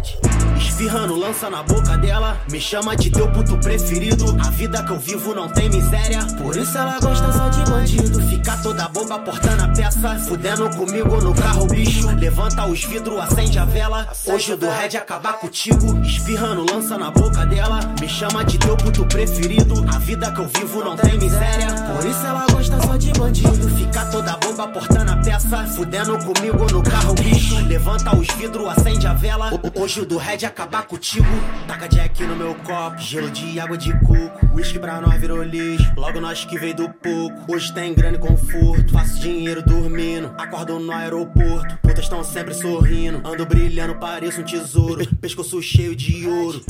Red. Esfirrando lança na boca dela, me chama de teu puto preferido. A vida que eu vivo não tem miséria, por isso ela gosta só de bandido. Fica toda boba portando a peça, fudendo comigo no carro, bicho. Levanta os vidros, acende a vela. Hoje do Red acabar contigo. Espirrando lança na boca dela, me chama de teu puto preferido. A vida que eu vivo não tem miséria, por isso ela gosta só de bandido. Fica toda boba portando a peça, fudendo comigo no carro, bicho. Levanta os vidros, acende a vela. Hoje do Red acabar contigo. Taca Jack no meu copo, gelo de água de coco. Whisky pra nós virou lixo, logo nós que veio do pouco. Hoje tem grande conforto, faço dinheiro dormindo. Acordo no aeroporto, putas tão sempre sorrindo. Ando brilhando, pareço um tesouro. Pescoço cheio de ouro.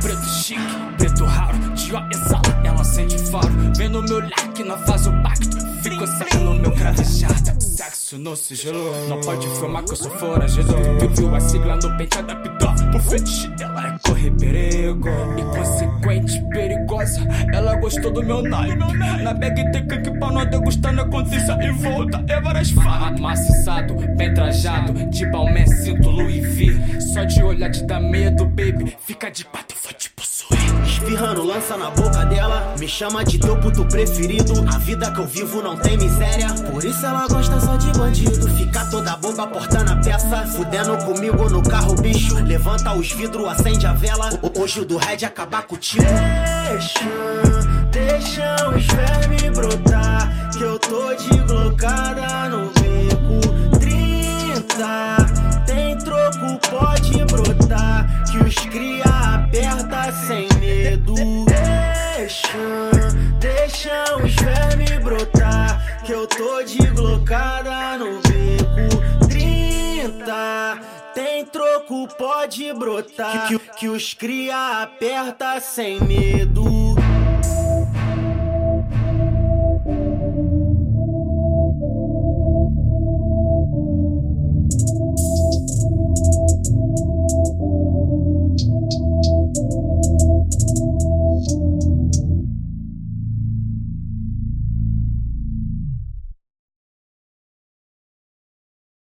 Preto chique, preto raro, de ó exala, ela sente faro. Vem no meu olhar que não faz o pacto. Fico sempre no meu cravejado. Sexo no sigilo, não pode filmar que eu sou foragido. Eu viu a sigla no peito adaptou. O fetiche dela é correr perigo. Inconsequente, perigosa, ela gostou do meu naipe. Na bag tem cake pra nós degustar na consciência e volta. É várias falas. Maciçado, bem trajado, de balmé, cinto Louis V. Só de olhar te dá medo, baby. Fica de quatro, vou te possuir. Esfirrando lança na boca dela, me chama de teu puto preferido. A vida que eu vivo não tem miséria, por isso ela gosta só de bandido. Fica toda boba portando a peça, fudendo comigo no carro, bicho. Levanta os vidros, acende a vela. Hoje o do Red acabar contigo. Deixa, deixa os vermes brotar, que eu tô de glocada no beco. 30, tem troco, pode brotar, que os cria aperta sem medo. Deixa, deixa os vermes brotar, que eu tô de glocada troco, pode brotar, que, que, que os cria aperta sem medo.